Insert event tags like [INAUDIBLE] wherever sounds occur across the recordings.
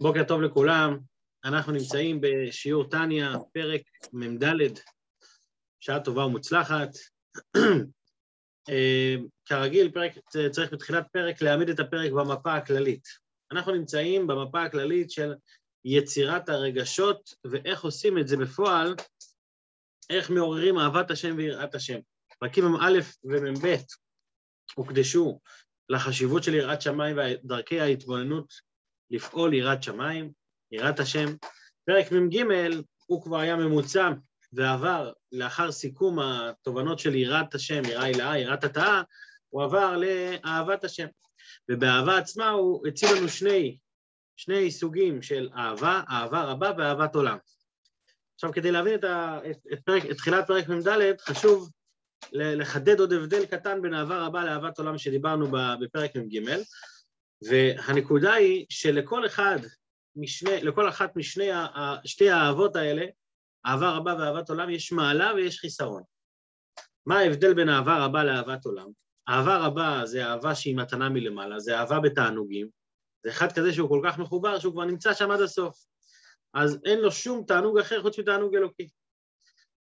בוקר טוב לכולם, אנחנו נמצאים בשיעור טניה, פרק מ"ד, שעה טובה ומוצלחת. [CLEARS THROAT] אה, כרגיל, פרק, צריך בתחילת פרק להעמיד את הפרק במפה הכללית. אנחנו נמצאים במפה הכללית של יצירת הרגשות ואיך עושים את זה בפועל, איך מעוררים אהבת השם ויראת השם. פרקים מ"א ומ"ב הוקדשו לחשיבות של יראת שמיים ודרכי ההתבוננות לפעול יראת שמיים, יראת השם. פרק מ"ג הוא כבר היה ממוצע ועבר לאחר סיכום התובנות של יראת השם, יראה הילאה, יראת התאה, הוא עבר לאהבת השם. ובאהבה עצמה הוא הציב לנו שני, שני סוגים של אהבה, אהבה רבה ואהבת עולם. עכשיו, כדי להבין את, ה, את, את, פרק, את תחילת פרק מ"ד, חשוב לחדד עוד הבדל קטן בין אהבה רבה לאהבת עולם שדיברנו בפרק מ"ג. והנקודה היא שלכל אחד משני, לכל אחת משני שתי האהבות האלה, אהבה רבה ואהבת עולם, יש מעלה ויש חיסרון. מה ההבדל בין אהבה רבה לאהבת עולם? אהבה רבה זה אהבה שהיא מתנה מלמעלה, זה אהבה בתענוגים, זה אחד כזה שהוא כל כך מחובר שהוא כבר נמצא שם עד הסוף. אז אין לו שום תענוג אחר חוץ מתענוג אלוקי.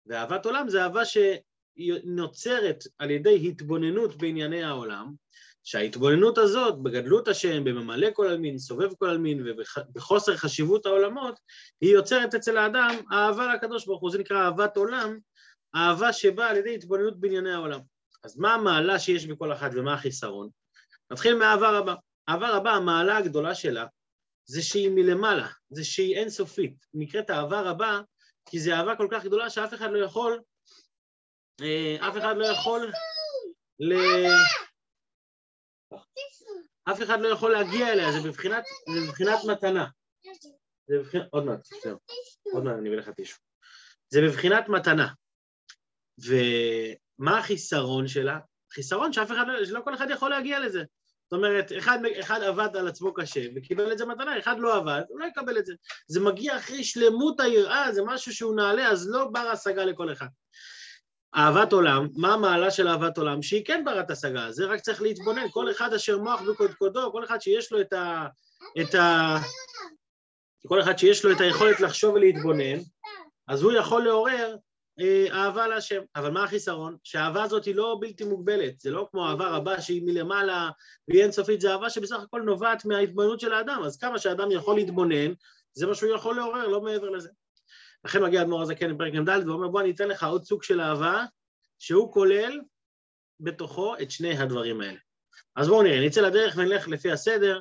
ואהבת עולם זה אהבה שנוצרת על ידי התבוננות בענייני העולם, שההתבוננות הזאת בגדלות השם, בממלא כל עלמין, סובב כל עלמין ובחוסר חשיבות העולמות, היא יוצרת אצל האדם אהבה לקדוש ברוך הוא, זה נקרא אהבת עולם, אהבה שבאה על ידי התבוננות בענייני העולם. אז מה המעלה שיש בכל אחת ומה החיסרון? נתחיל מאהבה רבה. אהבה רבה, המעלה הגדולה שלה זה שהיא מלמעלה, זה שהיא אינסופית. נקראת אהבה רבה כי זו אהבה כל כך גדולה שאף אחד לא יכול, אה, אף אחד לא יכול ל... אף אחד לא יכול להגיע אליה, זה בבחינת, זה בבחינת מתנה. זה בבחינת, עוד מעט, זהו, עוד מעט אני אביא לך טישו. זה בבחינת מתנה. ומה החיסרון שלה? חיסרון שאף אחד, לא, שלא כל אחד יכול להגיע לזה. זאת אומרת, אחד, אחד עבד על עצמו קשה וקיבל את זה מתנה, אחד לא עבד, הוא לא יקבל את זה. זה מגיע אחרי שלמות היראה, זה משהו שהוא נעלה, אז לא בר השגה לכל אחד. אהבת עולם, מה המעלה של אהבת עולם? שהיא כן ברת השגה, זה רק צריך להתבונן, כל אחד אשר מוח בקודקודו, כל אחד שיש לו את ה... את ה... כל אחד שיש לו את היכולת לחשוב ולהתבונן, אז הוא יכול לעורר אה, אהבה להשם. אבל מה החיסרון? שהאהבה הזאת היא לא בלתי מוגבלת, זה לא כמו אהבה רבה שהיא מלמעלה והיא אינסופית, זה אהבה שבסך הכל נובעת מההתבוננות של האדם, אז כמה שאדם יכול להתבונן, זה מה שהוא יכול לעורר, לא מעבר לזה. לכן מגיע אדמו"ר הזקן בפרק מ"ד ואומר בוא אני אתן לך עוד סוג של אהבה שהוא כולל בתוכו את שני הדברים האלה. אז בואו נראה, נצא לדרך ונלך לפי הסדר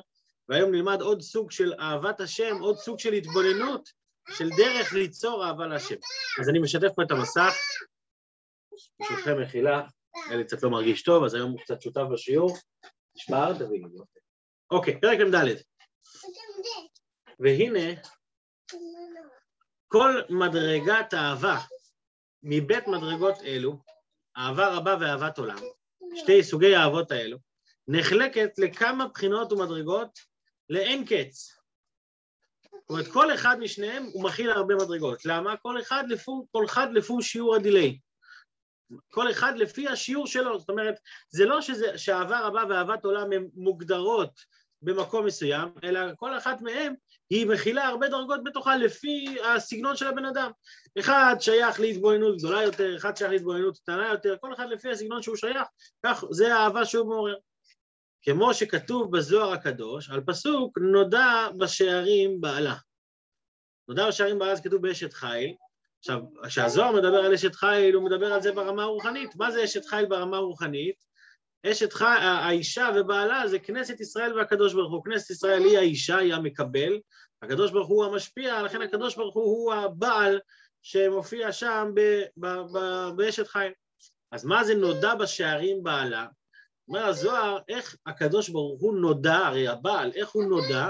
והיום נלמד עוד סוג של אהבת השם, עוד סוג של התבוננות של דרך ליצור אהבה להשם. אז אני משתף פה את המסך, ברשותכם מחילה, אלי קצת לא מרגיש טוב, אז היום הוא קצת שותף בשיעור. נשמע, תביאי. אוקיי, פרק מ"ד. והנה כל מדרגת אהבה מבית מדרגות אלו, אהבה רבה ואהבת עולם, שתי סוגי האהבות האלו, נחלקת לכמה בחינות ומדרגות לאין קץ. זאת אומרת, כל אחד משניהם הוא מכיל הרבה מדרגות. למה? כל אחד לפום, כל אחד לפום שיעור הדיליי. כל אחד לפי השיעור שלו. זאת אומרת, זה לא שזה, שאהבה רבה ואהבת עולם הן מוגדרות במקום מסוים, אלא כל אחת מהן היא מכילה הרבה דרגות בתוכה לפי הסגנון של הבן אדם. אחד שייך להתבוננות גדולה יותר, אחד שייך להתבוננות קטנה יותר, כל אחד לפי הסגנון שהוא שייך, כך זה האהבה שהוא מעורר. כמו שכתוב בזוהר הקדוש, על פסוק נודע בשערים בעלה. נודע בשערים בעלה זה כתוב באשת חיל. עכשיו, כשהזוהר מדבר על אשת חיל, הוא מדבר על זה ברמה הרוחנית. מה זה אשת חיל ברמה הרוחנית? אשת חי, האישה ובעלה זה כנסת ישראל והקדוש ברוך הוא. כנסת ישראל היא האישה, היא המקבל, הקדוש ברוך הוא המשפיע, לכן הקדוש ברוך הוא הוא הבעל שמופיע שם באשת חיים. אז מה זה נודע בשערים בעלה? אומר הזוהר, איך הקדוש ברוך הוא נודע, הרי הבעל, איך הוא נודע,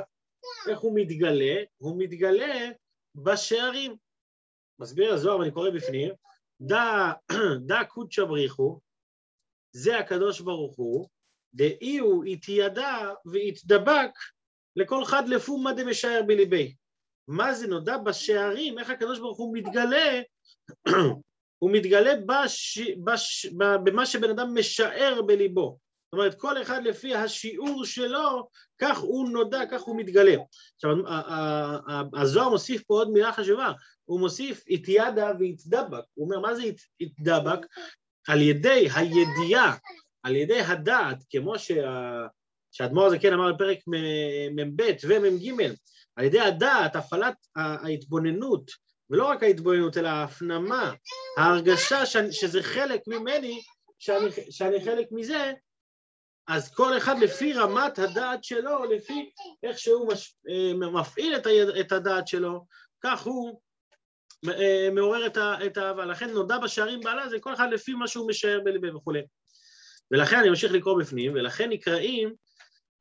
איך הוא מתגלה? הוא מתגלה בשערים. מסביר הזוהר, ואני קורא בפנים, דא [CLEARS THROAT] קודשא בריחו, זה הקדוש ברוך הוא, דאי הוא התיידע והתדבק לכל חד לפומה דמשער בליבי. מה זה נודע בשערים, איך הקדוש ברוך הוא מתגלה, [CLEARS THROAT] הוא מתגלה בש, בש, במה שבן אדם משער בליבו. זאת אומרת, כל אחד לפי השיעור שלו, כך הוא נודע, כך הוא מתגלה. עכשיו, הזוהר מוסיף פה עוד מילה חשובה, הוא מוסיף התיידה והתדבק. הוא אומר, מה זה התדבק? על ידי הידיעה, על ידי הדעת, כמו שה... שהאדמו"ר הזה כן אמר בפרק מ"ב ומ"ג, על ידי הדעת, הפעלת ההתבוננות, ולא רק ההתבוננות, אלא ההפנמה, ההרגשה שזה חלק ממני, שאני, שאני חלק מזה, אז כל אחד לפי רמת הדעת שלו, לפי איך שהוא מש, אה, מפעיל את הדעת שלו, כך הוא מעורר את האהבה. לכן נודע בשערים בעלה זה כל אחד לפי מה שהוא משער בלבי וכולי. ולכן אני ממשיך לקרוא בפנים, ולכן נקראים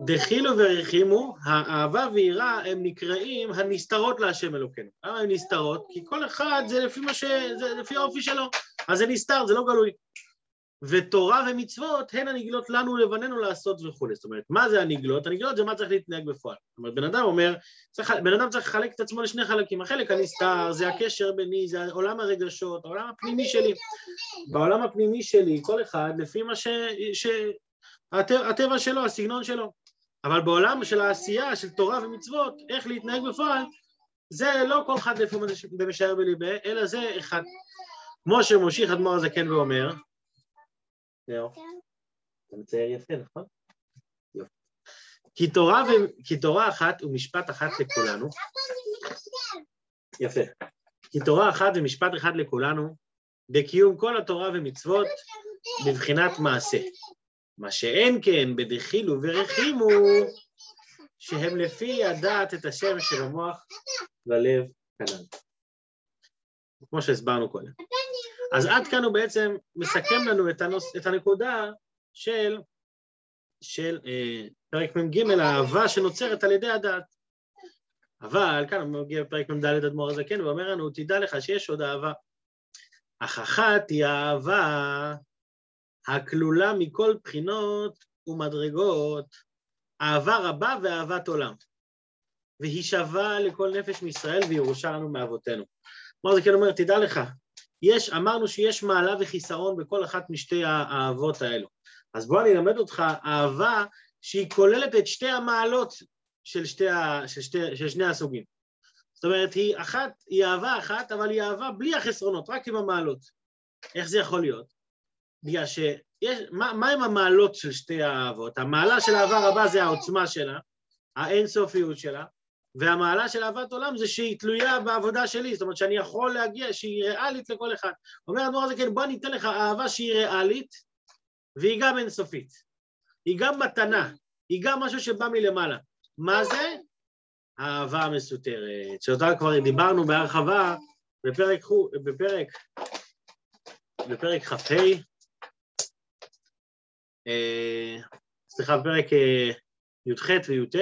דחילו ורחימו, האהבה ויראה הם נקראים הנסתרות להשם אלוקינו. למה הם נסתרות? כי כל אחד זה לפי ש... זה לפי האופי שלו, אז זה נסתר, זה לא גלוי. ותורה ומצוות הן הנגלות לנו לבנינו לעשות וכולי. זאת אומרת, מה זה הנגלות? הנגלות זה מה צריך להתנהג בפועל. זאת אומרת, בן אדם אומר, צריך, בן אדם צריך לחלק את עצמו לשני חלקים. החלק הנסתר זה הקשר ביני, זה עולם הרגשות, העולם הפנימי שלי. בעולם הפנימי שלי, כל אחד לפי מה ש... ש... הטבע שלו, הסגנון שלו. אבל בעולם של העשייה, של תורה ומצוות, איך להתנהג בפועל, זה לא כל אחד לפי מה משער בליבה, אלא זה אחד. כמו שמושיך אדמו"ר הזקן ואומר, זהו, אתה מצייר יפה, נכון? יופי. כי תורה, ו... כי תורה אחת ומשפט אחת לכולנו, יפה. כי תורה אחת ומשפט אחד לכולנו, בקיום כל התורה ומצוות, בבחינת מעשה. מה שאין כן בדחילו ורחימו, שהם לפי הדעת את השם של המוח והלב כנ"ל. כמו שהסברנו קודם. אז עד כאן הוא בעצם מסכם לנו את, הנוס, את הנקודה של, של אה, פרק מ"ג, האהבה שנוצרת על ידי הדעת. אבל כאן הוא מגיע בפרק מ"ד אדמו"ר הזקן ואומר לנו, תדע לך שיש עוד אהבה. אך אחת היא האהבה הכלולה מכל בחינות ומדרגות, אהבה רבה ואהבת עולם. והיא שווה לכל נפש מישראל וירושה לנו מאבותינו. כלומר, זה כן אומר, תדע לך, יש, אמרנו שיש מעלה וחיסרון בכל אחת משתי האהבות האלו. אז בוא אני אלמד אותך אהבה שהיא כוללת את שתי המעלות של, שתי, של, שתי, של שני הסוגים. זאת אומרת, היא אחת, היא אהבה אחת, אבל היא אהבה בלי החסרונות, רק עם המעלות. איך זה יכול להיות? בגלל שיש, מה, מה עם המעלות של שתי האהבות? המעלה של אהבה רבה זה העוצמה שלה, האינסופיות שלה, והמעלה של אהבת עולם זה שהיא תלויה בעבודה שלי, זאת אומרת שאני יכול להגיע, שהיא ריאלית לכל אחד. אומר הדבר הזה, כן, בוא אני אתן לך אהבה שהיא ריאלית, והיא גם אינסופית. היא גם מתנה, היא גם משהו שבא מלמעלה. מה זה? האהבה המסותרת, שאותה כבר דיברנו בהרחבה בפרק, בפרק, בפרק כ"ה, אה, סליחה, בפרק אה, י"ח וי"ט,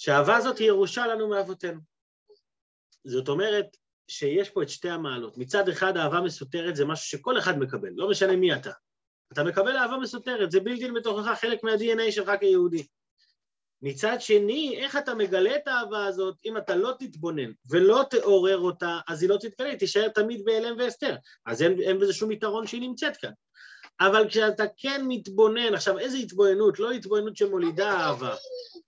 שהאהבה הזאת היא ירושה לנו מאבותינו. זאת אומרת שיש פה את שתי המעלות. מצד אחד אהבה מסותרת זה משהו שכל אחד מקבל, לא משנה מי אתה. אתה מקבל אהבה מסותרת, זה בלתי בתוכך חלק מה-DNA שלך כיהודי. מצד שני, איך אתה מגלה את האהבה הזאת, אם אתה לא תתבונן ולא תעורר אותה, אז היא לא תתגלה, תישאר תמיד בהלם והסתר. אז אין, אין בזה שום יתרון שהיא נמצאת כאן. אבל כשאתה כן מתבונן, עכשיו איזה התבוננות? לא התבוננות שמולידה אהבה,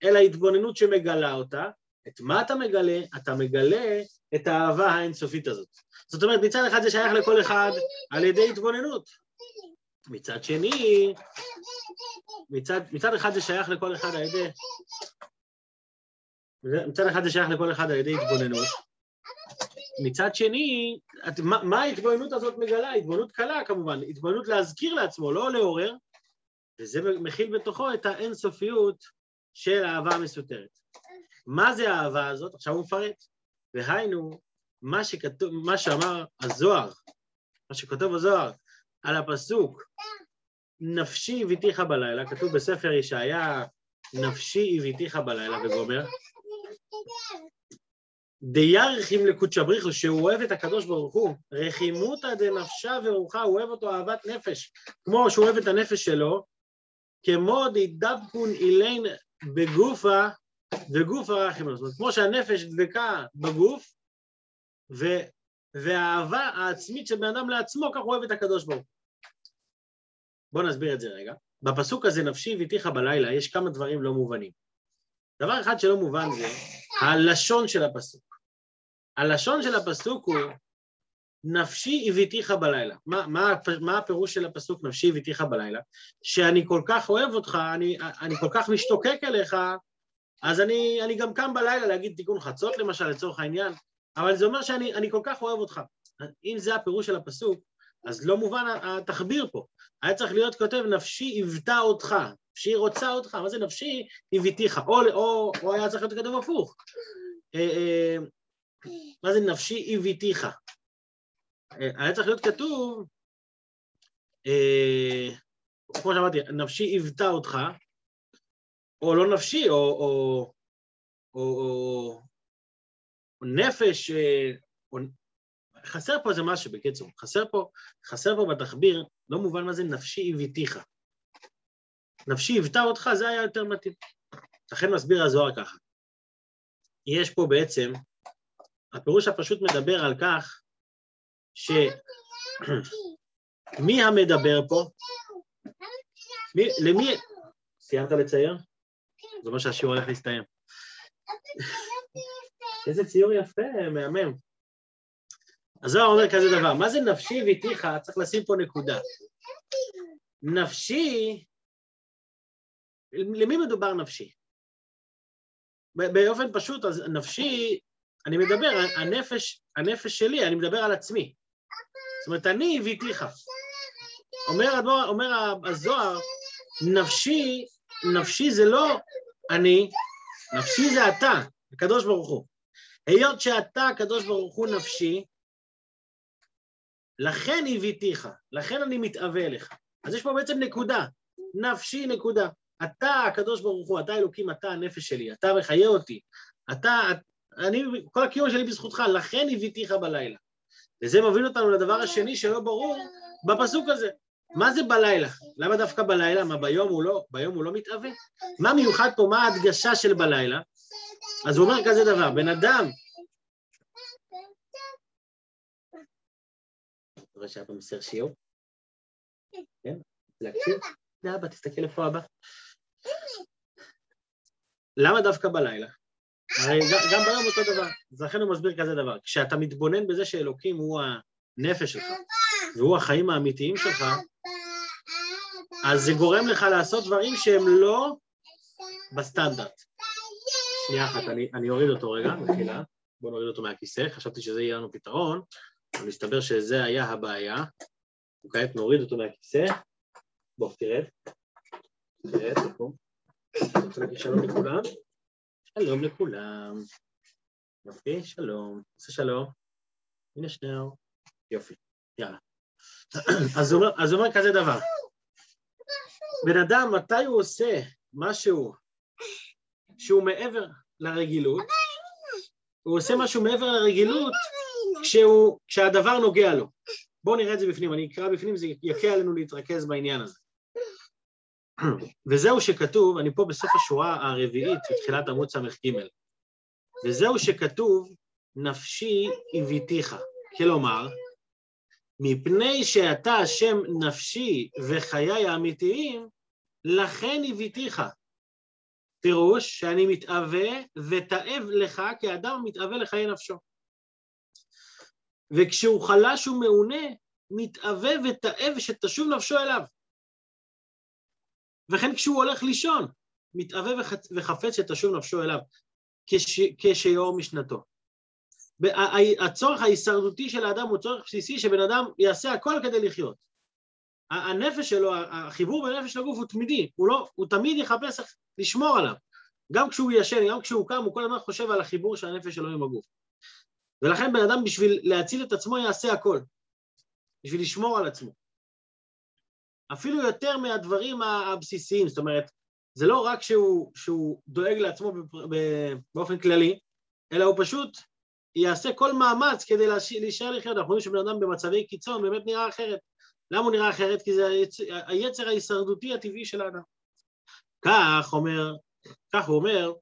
אלא התבוננות שמגלה אותה. את מה אתה מגלה? אתה מגלה את האהבה האינסופית הזאת. זאת אומרת, מצד אחד זה שייך לכל אחד על ידי התבוננות. מצד שני, מצד, מצד אחד זה שייך לכל אחד על ידי... מצד אחד זה שייך לכל אחד על ידי התבוננות, מצד שני, את, מה, מה ההתבוננות הזאת מגלה? התבוננות קלה כמובן, התבוננות להזכיר לעצמו, לא לעורר, וזה מכיל בתוכו את האינסופיות של האהבה המסותרת. מה זה האהבה הזאת? עכשיו הוא מפרט. והיינו, מה, שכתוב, מה שאמר הזוהר, מה שכתוב בזוהר על הפסוק, נפשי הביתיך בלילה, כתוב בספר ישעיה, נפשי הביתיך בלילה, וגומר, דיירכים לקודשא בריחו, שהוא אוהב את הקדוש ברוך הוא, רחימותא דנפשה ורוחה, הוא אוהב אותו אהבת נפש, כמו שהוא אוהב את הנפש שלו, כמו דידבקון אילין בגופה וגופה רחימות. זאת אומרת, כמו שהנפש דבקה בגוף, ו, והאהבה העצמית של בן אדם לעצמו, כך הוא אוהב את הקדוש ברוך. בואו נסביר את זה רגע. בפסוק הזה, נפשי הביתיך בלילה, יש כמה דברים לא מובנים. דבר אחד שלא מובן זה הלשון של הפסוק. הלשון של הפסוק הוא נפשי הביתיך בלילה. מה, מה, מה הפירוש של הפסוק נפשי הביתיך בלילה? שאני כל כך אוהב אותך, אני, אני כל כך משתוקק אליך, אז אני, אני גם קם בלילה להגיד תיקון חצות למשל, לצורך העניין, אבל זה אומר שאני כל כך אוהב אותך. אם זה הפירוש של הפסוק, אז לא מובן התחביר פה. היה צריך להיות כותב נפשי היוותה אותך, נפשי רוצה אותך, מה זה נפשי הביתיך, או, או, או היה צריך להיות כתוב הפוך. אה, אה, מה זה נפשי הביתיך? אה, היה צריך להיות כתוב, כמו שאמרתי, נפשי היוותה אותך, או לא נפשי, או, או, או, או, או נפש, או, חסר פה איזה משהו בקיצור, חסר פה, חסר פה בתחביר, לא מובן מה זה נפשי הביתיך. נפשי היוותה אותך, זה היה יותר מתאים. לכן מסביר הזוהר ככה. יש פה בעצם, הפירוש הפשוט מדבר על כך שמי [CLEARS THROAT] המדבר פה? מי, למי... סיימת לצייר? זה אומר שהשיעור הולך להסתיים. [LAUGHS] איזה ציור יפה, מהמם. הזוהר אומר כזה דבר, מה זה נפשי והתיך? צריך לשים פה נקודה. נפשי, למי מדובר נפשי? באופן פשוט, אז נפשי, אני מדבר, הנפש, הנפש שלי, אני מדבר על עצמי. זאת אומרת, אני והתיך. אומר, הדבר, אומר הזוהר, נפשי, נפשי זה לא אני, נפשי זה אתה, הקדוש ברוך הוא. היות שאתה, הקדוש ברוך הוא, נפשי, לכן הביתיך, לכן אני מתאווה אליך. אז יש פה בעצם נקודה, נפשי נקודה. אתה הקדוש ברוך הוא, אתה אלוקים, אתה הנפש שלי, אתה מחיה אותי, אתה, אני, כל הקיום שלי בזכותך, לכן הביתיך בלילה. וזה מוביל אותנו לדבר השני שלא ברור בפסוק הזה. מה זה בלילה? למה דווקא בלילה? מה ביום הוא לא, ביום הוא לא מתאווה? מה מיוחד פה? מה ההדגשה של בלילה? אז הוא אומר כזה דבר, בן אדם רואה שאבא מוסר שיעור? כן? להקשיב? לאבא, תסתכל איפה אבא. למה דווקא בלילה? גם ביום אותו דבר. אז לכן הוא מסביר כזה דבר. כשאתה מתבונן בזה שאלוקים הוא הנפש שלך, והוא החיים האמיתיים שלך, אז זה גורם לך לעשות דברים שהם לא בסטנדרט. שנייה אחת, אני, אני אוריד אותו רגע, מחילה. בואו נוריד אותו מהכיסא, חשבתי שזה יהיה לנו פתרון. אבל מסתבר שזה היה הבעיה. וכעת נוריד אותו מהכיסא. בוא, תרד. תרד, תקום. אני רוצה להגיד שלום לכולם. שלום לכולם. יופי, שלום. עושה שלום. הנה שניאו. יופי, יאללה. [CLEARS THROAT] אז הוא, אומר כזה דבר. בן אדם, מתי הוא עושה משהו שהוא מעבר לרגילות, הוא עושה משהו מעבר לרגילות כשהדבר נוגע לו. בואו נראה את זה בפנים, אני אקרא בפנים, זה יקל עלינו להתרכז בעניין הזה. וזהו שכתוב, אני פה בסוף השורה הרביעית, בתחילת עמוד ס"ג, וזהו שכתוב, נפשי הביתיך, כלומר, מפני שאתה השם נפשי וחיי האמיתיים, לכן הביתיך. פירוש שאני מתאווה ותאב לך כאדם מתאווה לחיי נפשו. וכשהוא חלש ומעונה, מתאווה ותאב שתשוב נפשו אליו. וכן כשהוא הולך לישון, מתאווה וחפץ שתשוב נפשו אליו, כש, כשיאור משנתו. הצורך ההישרדותי של האדם הוא צורך בסיסי שבן אדם יעשה הכל כדי לחיות. הנפש שלו, החיבור בנפש לגוף הוא תמידי, הוא, לא, הוא תמיד יחפש לשמור עליו. גם כשהוא ישן, גם כשהוא קם, הוא כל הזמן חושב על החיבור של הנפש שלו עם הגוף. ולכן בן אדם בשביל להציל את עצמו יעשה הכל, בשביל לשמור על עצמו. אפילו יותר מהדברים הבסיסיים, זאת אומרת, זה לא רק שהוא, שהוא דואג לעצמו באופן כללי, אלא הוא פשוט יעשה כל מאמץ כדי להישאר לחיות. אנחנו רואים שבן אדם במצבי קיצון באמת נראה אחרת. למה הוא נראה אחרת? כי זה היצר, ההישרדותי הטבעי של האדם. כך אומר, כך הוא אומר,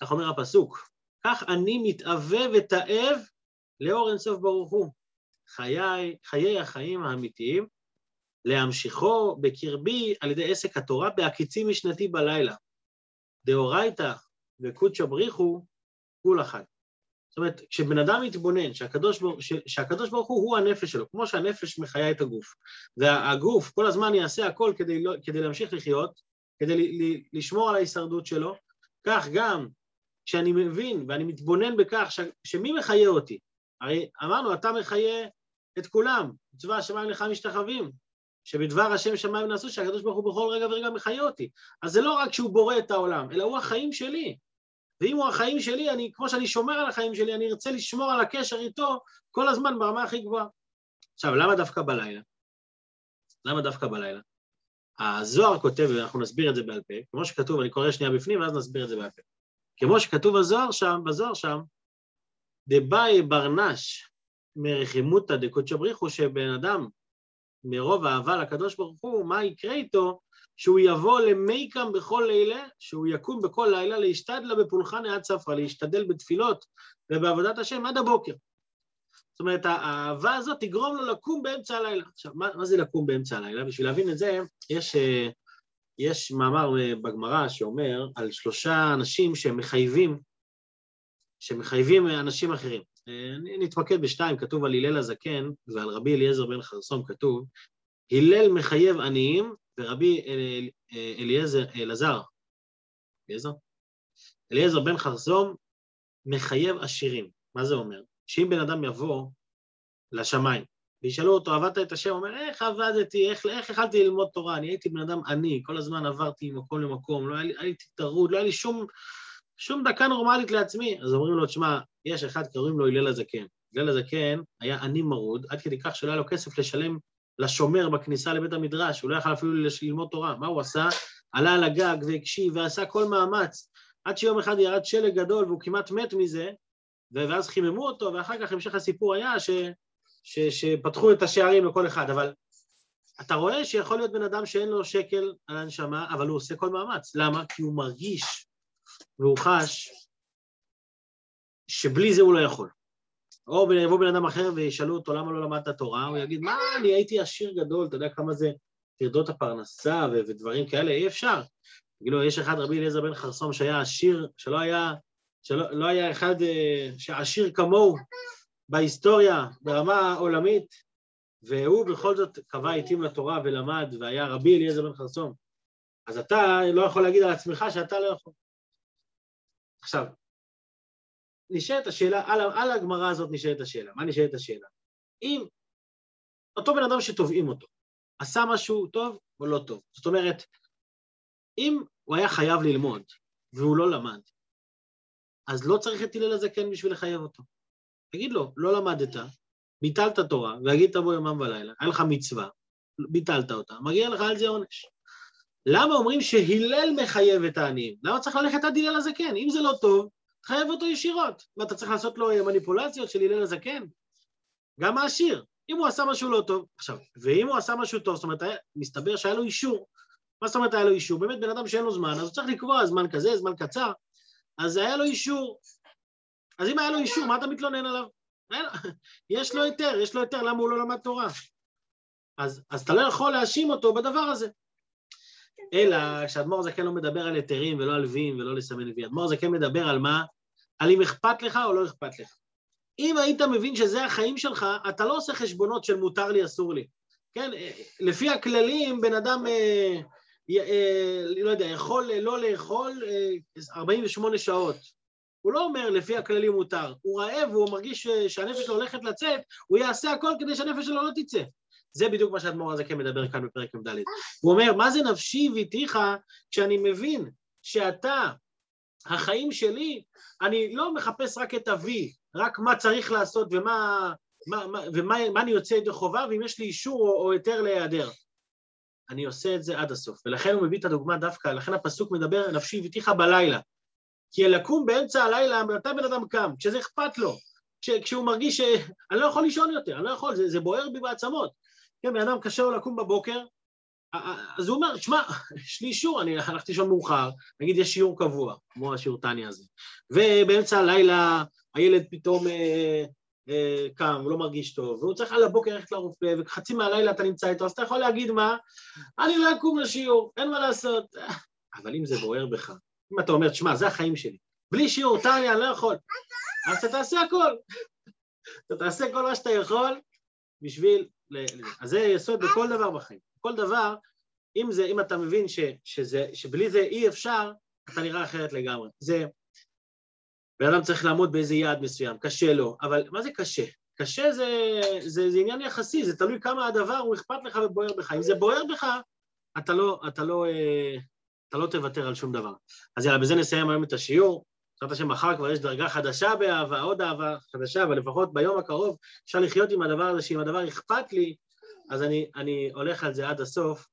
כך אומר הפסוק, כך אני מתאווה ותאב לאור אינסוף ברוך הוא. חיי, חיי החיים האמיתיים, להמשיכו בקרבי על ידי עסק התורה בהקיצים משנתי בלילה. דאורייתא וקודשא בריחו, כול אחד. זאת אומרת, כשבן אדם מתבונן שהקדוש, ברוך, שהקדוש ברוך הוא הוא הנפש שלו, כמו שהנפש מחיה את הגוף, והגוף כל הזמן יעשה הכל כדי, לא, כדי להמשיך לחיות, כדי ל, ל, לשמור על ההישרדות שלו, כך גם כשאני מבין ואני מתבונן בכך ש, שמי מחיה אותי? הרי אמרנו, אתה מחיה את כולם, צבא השמיים לך משתחווים, שבדבר השם שמיים נעשו, שהקדוש ברוך הוא בכל רגע ורגע מחיה אותי. אז זה לא רק שהוא בורא את העולם, אלא הוא החיים שלי. ואם הוא החיים שלי, אני, כמו שאני שומר על החיים שלי, אני ארצה לשמור על הקשר איתו כל הזמן ברמה הכי גבוהה. עכשיו, למה דווקא בלילה? למה דווקא בלילה? הזוהר כותב, ואנחנו נסביר את זה בעל פה, כמו שכתוב, אני קורא שנייה בפנים, ואז נסביר את זה בעל פה. כמו שכתוב בזוהר שם, בזוהר שם, דבאי ברנש מרחימותא דקודשא בריחו, שבן אדם מרוב אהבה לקדוש ברוך הוא, מה יקרה איתו? שהוא יבוא למייקם בכל לילה, שהוא יקום בכל לילה, להשתדלה בפולחן עד ספרא, להשתדל בתפילות ובעבודת השם עד הבוקר. זאת אומרת, האהבה הזאת תגרום לו לקום באמצע הלילה. עכשיו, מה, מה זה לקום באמצע הלילה? בשביל להבין את זה, יש, אה, יש מאמר בגמרא שאומר על שלושה אנשים שמחייבים, שמחייבים אנשים אחרים. נתמקד בשתיים, כתוב על הלל הזקן ועל רבי אליעזר בן חרסום כתוב, הלל מחייב עניים ורבי אל, אליעזר, אלעזר, אליעזר? אליעזר בן חרסום מחייב עשירים. מה זה אומר? שאם בן אדם יבוא לשמיים וישאלו אותו, עבדת את השם? הוא אומר, איך עבדתי, איך, איך יכלתי ללמוד תורה? אני הייתי בן אדם עני, כל הזמן עברתי ממקום למקום, לא היה לי, טרוד, לא היה לי שום, שום דקה נורמלית לעצמי. אז אומרים לו, תשמע, יש אחד, קוראים לו הלל הזקן. הלל הזקן היה עני מרוד, עד כדי כך שלא היה לו כסף לשלם לשומר בכניסה לבית המדרש, הוא לא יכל אפילו ללמוד תורה. מה הוא עשה? עלה על הגג והקשיב ועשה כל מאמץ, עד שיום אחד ירד שלג גדול והוא כמעט מת מזה, ואז חיממו אותו, ואחר כך המשך הסיפור היה ש, ש, שפתחו את השערים לכל אחד. אבל אתה רואה שיכול להיות בן אדם שאין לו שקל על הנשמה, אבל הוא עושה כל מאמץ. למה? כי הוא מרגיש והוא חש שבלי זה הוא לא יכול. או יבוא בן אדם אחר וישאלו אותו למה לא למדת תורה, הוא יגיד, מה, אני הייתי עשיר גדול, אתה יודע כמה זה טרדות הפרנסה ו- ודברים כאלה, אי אפשר. כאילו, יש אחד, רבי אליעזר בן חרסום, שהיה עשיר, שלא היה, שלא לא היה אחד אה, שעשיר כמוהו בהיסטוריה, ברמה עולמית, והוא בכל זאת קבע עיתים לתורה ולמד, והיה רבי אליעזר בן חרסום. אז אתה לא יכול להגיד על עצמך שאתה לא יכול. עכשיו, נשאלת השאלה, על, על הגמרא הזאת נשאלת השאלה. מה נשאלת השאלה? אם אותו בן אדם שתובעים אותו, עשה משהו טוב או לא טוב. זאת אומרת, אם הוא היה חייב ללמוד והוא לא למד, אז לא צריך את הלל הזקן בשביל לחייב אותו. תגיד לו, לא למדת, ביטלת תורה, והגיד תבוא יומם ולילה, היה לך מצווה, ביטלת אותה, מגיע לך על זה עונש. למה אומרים שהלל מחייב את העניים? למה צריך ללכת עד הלל הזקן? אם זה לא טוב, חייב אותו ישירות. ואתה צריך לעשות לו מניפולציות של הלל הזקן? גם העשיר. אם הוא עשה משהו לא טוב, עכשיו, ואם הוא עשה משהו טוב, זאת אומרת, מסתבר שהיה לו אישור. מה זאת אומרת היה לו אישור? באמת בן אדם שאין לו זמן, אז הוא צריך לקבוע זמן כזה, זמן קצר, אז היה לו אישור. אז אם היה לו אישור, מה אתה מתלונן עליו? [LAUGHS] יש לו היתר, יש לו היתר, למה הוא לא למד תורה? אז, אז אתה לא יכול להאשים אותו בדבר הזה. אלא שאדמו"ר זקן לא מדבר על היתרים ולא על ויים ולא לסמן וי. אדמו"ר זקן מדבר על מה? על אם אכפת לך או לא אכפת לך. אם היית מבין שזה החיים שלך, אתה לא עושה חשבונות של מותר לי, אסור לי. כן, לפי הכללים, בן אדם, אה, אה, לא יודע, יכול לא לאכול אה, 48 שעות. הוא לא אומר לפי הכללים מותר, הוא רעב והוא מרגיש שהנפש שלו הולכת לצאת, הוא יעשה הכל כדי שהנפש שלו לא תצא. זה בדיוק מה שהאדמו"ר הזה כן מדבר כאן בפרק מ"ד. הוא אומר, מה זה נפשי ויתיך כשאני מבין שאתה, החיים שלי, אני לא מחפש רק את אבי, רק מה צריך לעשות ומה, מה, מה, ומה מה אני יוצא ידי חובה, ואם יש לי אישור או, או היתר להיעדר. אני עושה את זה עד הסוף. ולכן הוא מביא את הדוגמה דווקא, לכן הפסוק מדבר, נפשי ויתיך בלילה. כי לקום באמצע הלילה, מתי בן אדם קם? כשזה אכפת לו. כשהוא מרגיש שאני לא יכול לישון יותר, אני לא יכול, זה, זה בוער בי בעצמות. כן, בן אדם קשה לו לקום בבוקר, אז הוא אומר, שמע, יש לי אישור, אני הלכתי לישון מאוחר, נגיד יש שיעור קבוע, כמו השיעור טניה הזה, ובאמצע הלילה הילד פתאום אה, אה, קם, הוא לא מרגיש טוב, והוא צריך על הבוקר ללכת לרופא, וחצי מהלילה אתה נמצא איתו, אז אתה יכול להגיד מה? אני לא אקום לשיעור, אין מה לעשות. אבל אם זה בוער בך, אם אתה אומר, שמע, זה החיים שלי, בלי שיעור, טניה, אני לא יכול, אז אתה תעשה הכל. אתה תעשה כל מה שאתה יכול בשביל... אז זה יסוד בכל דבר בחיים. כל דבר, אם, זה, אם אתה מבין ש, שזה, שבלי זה אי אפשר, אתה נראה אחרת לגמרי. זה... בן אדם צריך לעמוד באיזה יעד מסוים, קשה לו, אבל מה זה קשה? קשה זה, זה, זה עניין יחסי, זה תלוי כמה הדבר הוא אכפת לך ובוער בך. אם זה בוער בך, אתה לא, אתה לא, אה, אתה לא תוותר על שום דבר. אז יאללה, בזה נסיים היום את השיעור. בעזרת השם מחר כבר יש דרגה חדשה באהבה, עוד אהבה חדשה, אבל לפחות ביום הקרוב אפשר לחיות עם הדבר הזה, שאם הדבר אכפת לי, אז אני, אני הולך על זה עד הסוף.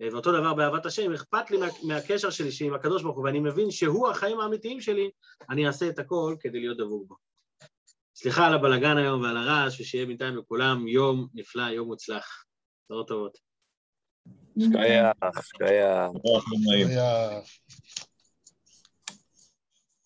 אה, ואותו דבר באהבת השם, אכפת לי מה, מהקשר שלי עם הקדוש ברוך הוא, ואני מבין שהוא החיים האמיתיים שלי, אני אעשה את הכל כדי להיות דבוק בו. סליחה על הבלגן היום ועל הרעש, ושיהיה בינתיים לכולם יום נפלא, יום מוצלח. בשורות טובות. שכיח, שכיח.